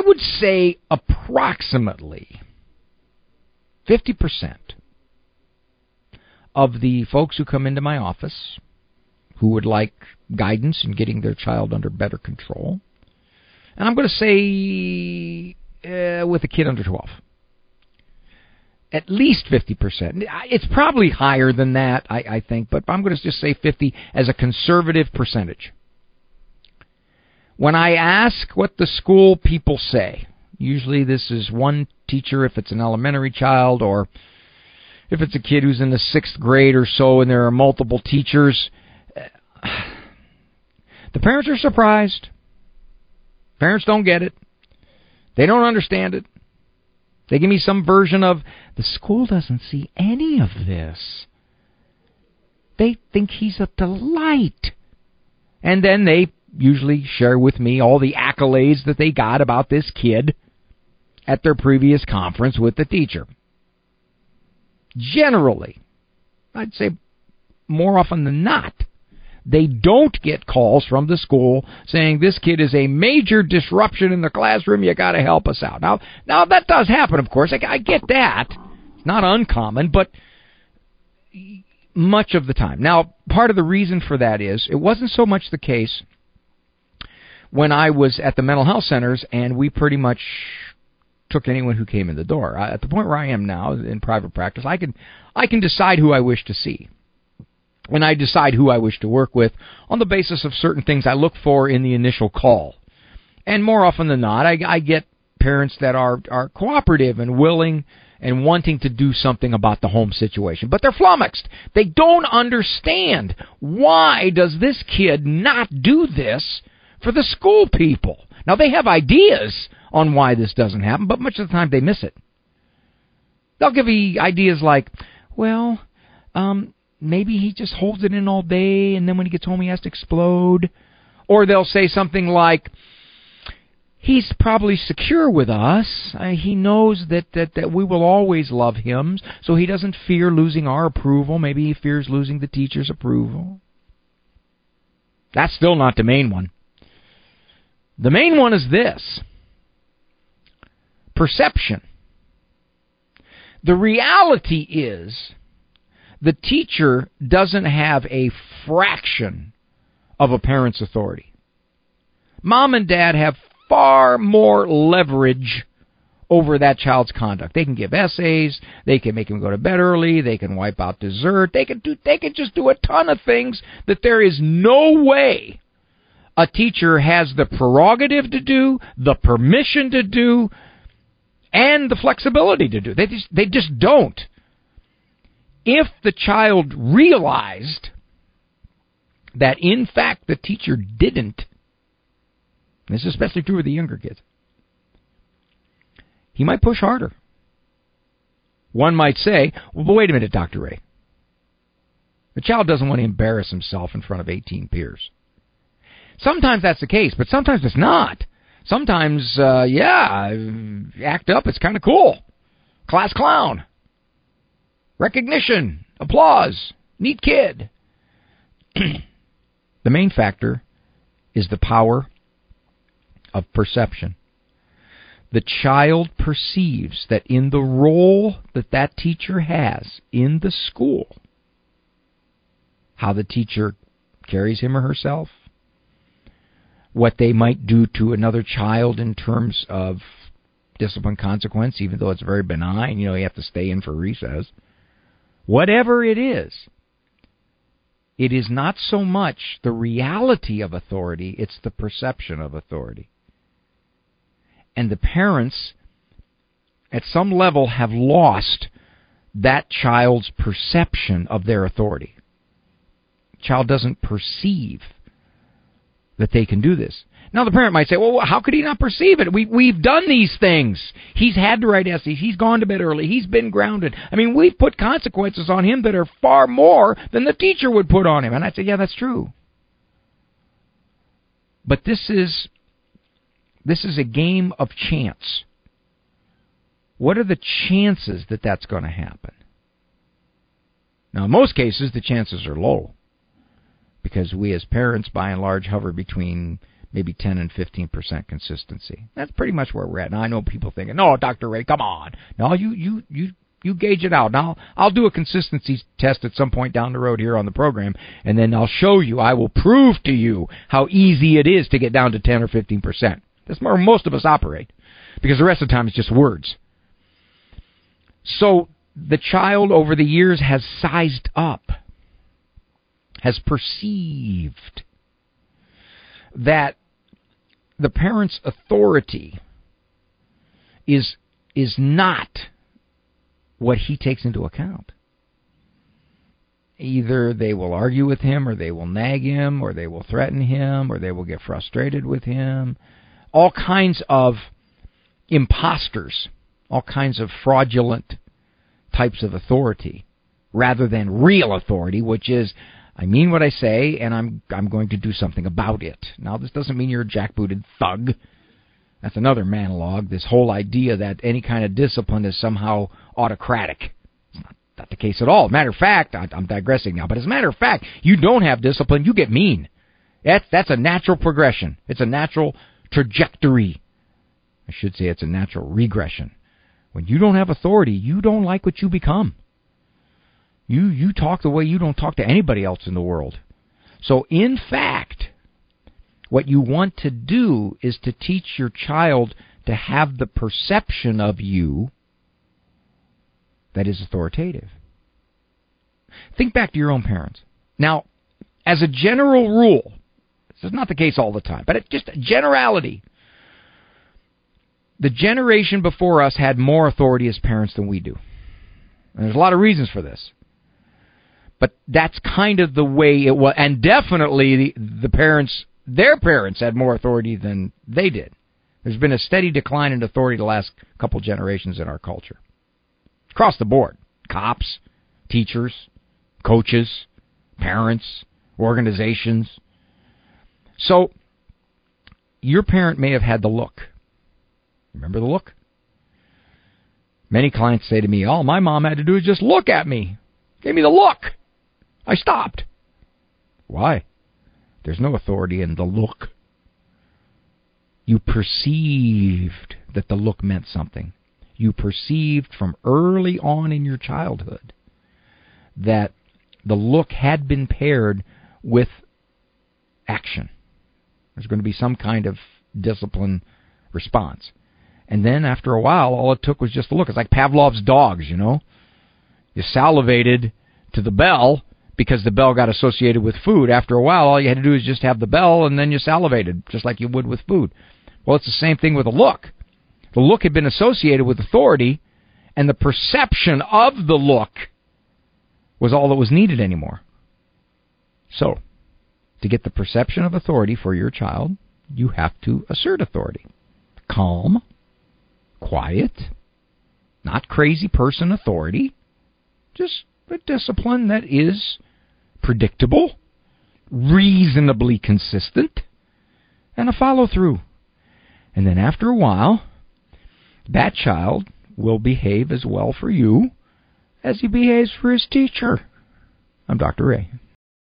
I would say approximately 50% of the folks who come into my office who would like guidance in getting their child under better control. And I'm going to say uh, with a kid under 12. At least 50%. It's probably higher than that, I, I think, but I'm going to just say 50 as a conservative percentage. When I ask what the school people say, usually this is one teacher if it's an elementary child, or if it's a kid who's in the sixth grade or so and there are multiple teachers, the parents are surprised. Parents don't get it. They don't understand it. They give me some version of the school doesn't see any of this. They think he's a delight. And then they usually share with me all the accolades that they got about this kid at their previous conference with the teacher. Generally, I'd say more often than not, they don't get calls from the school saying this kid is a major disruption in the classroom. You got to help us out. Now, now that does happen, of course. I, I get that. It's not uncommon, but much of the time. Now, part of the reason for that is it wasn't so much the case when I was at the mental health centers and we pretty much took anyone who came in the door. At the point where I am now in private practice, I can I can decide who I wish to see and I decide who I wish to work with on the basis of certain things I look for in the initial call. And more often than not, I, I get parents that are are cooperative and willing and wanting to do something about the home situation. But they're flummoxed. They don't understand why does this kid not do this for the school people. Now they have ideas on why this doesn't happen, but much of the time they miss it. They'll give you ideas like, well, um, maybe he just holds it in all day and then when he gets home he has to explode. Or they'll say something like, he's probably secure with us. Uh, he knows that, that, that we will always love him, so he doesn't fear losing our approval. Maybe he fears losing the teacher's approval. That's still not the main one. The main one is this perception. The reality is the teacher doesn't have a fraction of a parent's authority. Mom and dad have far more leverage over that child's conduct. They can give essays, they can make him go to bed early, they can wipe out dessert, they can do they can just do a ton of things that there is no way a teacher has the prerogative to do, the permission to do, and the flexibility to do. They just they just don't if the child realized that in fact the teacher didn't, this is especially true with the younger kids, he might push harder. One might say, well, but wait a minute, Dr. Ray. The child doesn't want to embarrass himself in front of 18 peers. Sometimes that's the case, but sometimes it's not. Sometimes, uh, yeah, act up. It's kind of cool. Class clown recognition, applause, neat kid. the main factor is the power of perception. The child perceives that in the role that that teacher has in the school, how the teacher carries him or herself, what they might do to another child in terms of discipline consequence, even though it's very benign, you know, you have to stay in for recess whatever it is, it is not so much the reality of authority, it's the perception of authority. And the parents, at some level, have lost that child's perception of their authority. child doesn't perceive that they can do this. Now the parent might say, "Well, how could he not perceive it? We we've done these things. He's had to write essays. He's gone to bed early. He's been grounded. I mean, we've put consequences on him that are far more than the teacher would put on him." And I'd say, "Yeah, that's true." But this is this is a game of chance. What are the chances that that's going to happen? Now, in most cases, the chances are low because we as parents, by and large, hover between maybe 10 and 15% consistency. That's pretty much where we're at. Now I know people thinking, "No, Dr. Ray, come on." No, you you you you gauge it out. Now I'll do a consistency test at some point down the road here on the program, and then I'll show you. I will prove to you how easy it is to get down to 10 or 15%. That's where most of us operate, because the rest of the time it's just words. So the child over the years has sized up, has perceived that the parent's authority is is not what he takes into account. Either they will argue with him, or they will nag him, or they will threaten him, or they will get frustrated with him. All kinds of imposters, all kinds of fraudulent types of authority, rather than real authority, which is I mean what I say, and I'm I'm going to do something about it. Now, this doesn't mean you're a jackbooted thug. That's another monologue. This whole idea that any kind of discipline is somehow autocratic. It's not, not the case at all. Matter of fact, I, I'm digressing now, but as a matter of fact, you don't have discipline, you get mean. That's that's a natural progression. It's a natural trajectory. I should say it's a natural regression. When you don't have authority, you don't like what you become. You you talk the way you don't talk to anybody else in the world. So in fact, what you want to do is to teach your child to have the perception of you that is authoritative. Think back to your own parents. Now, as a general rule, this is not the case all the time, but it's just a generality. The generation before us had more authority as parents than we do. And there's a lot of reasons for this. But that's kind of the way it was. And definitely the, the parents, their parents had more authority than they did. There's been a steady decline in authority the last couple generations in our culture. Across the board. Cops, teachers, coaches, parents, organizations. So, your parent may have had the look. Remember the look? Many clients say to me, All my mom had to do is just look at me. Gave me the look. I stopped. Why? There's no authority in the look. You perceived that the look meant something. You perceived from early on in your childhood that the look had been paired with action. There's going to be some kind of discipline response. And then after a while, all it took was just a look. It's like Pavlov's dogs, you know? You salivated to the bell, because the bell got associated with food. After a while, all you had to do is just have the bell, and then you salivated, just like you would with food. Well, it's the same thing with a look. The look had been associated with authority, and the perception of the look was all that was needed anymore. So, to get the perception of authority for your child, you have to assert authority. Calm, quiet, not crazy person authority, just a discipline that is predictable, reasonably consistent, and a follow through. And then after a while, that child will behave as well for you as he behaves for his teacher. I'm Dr. Ray.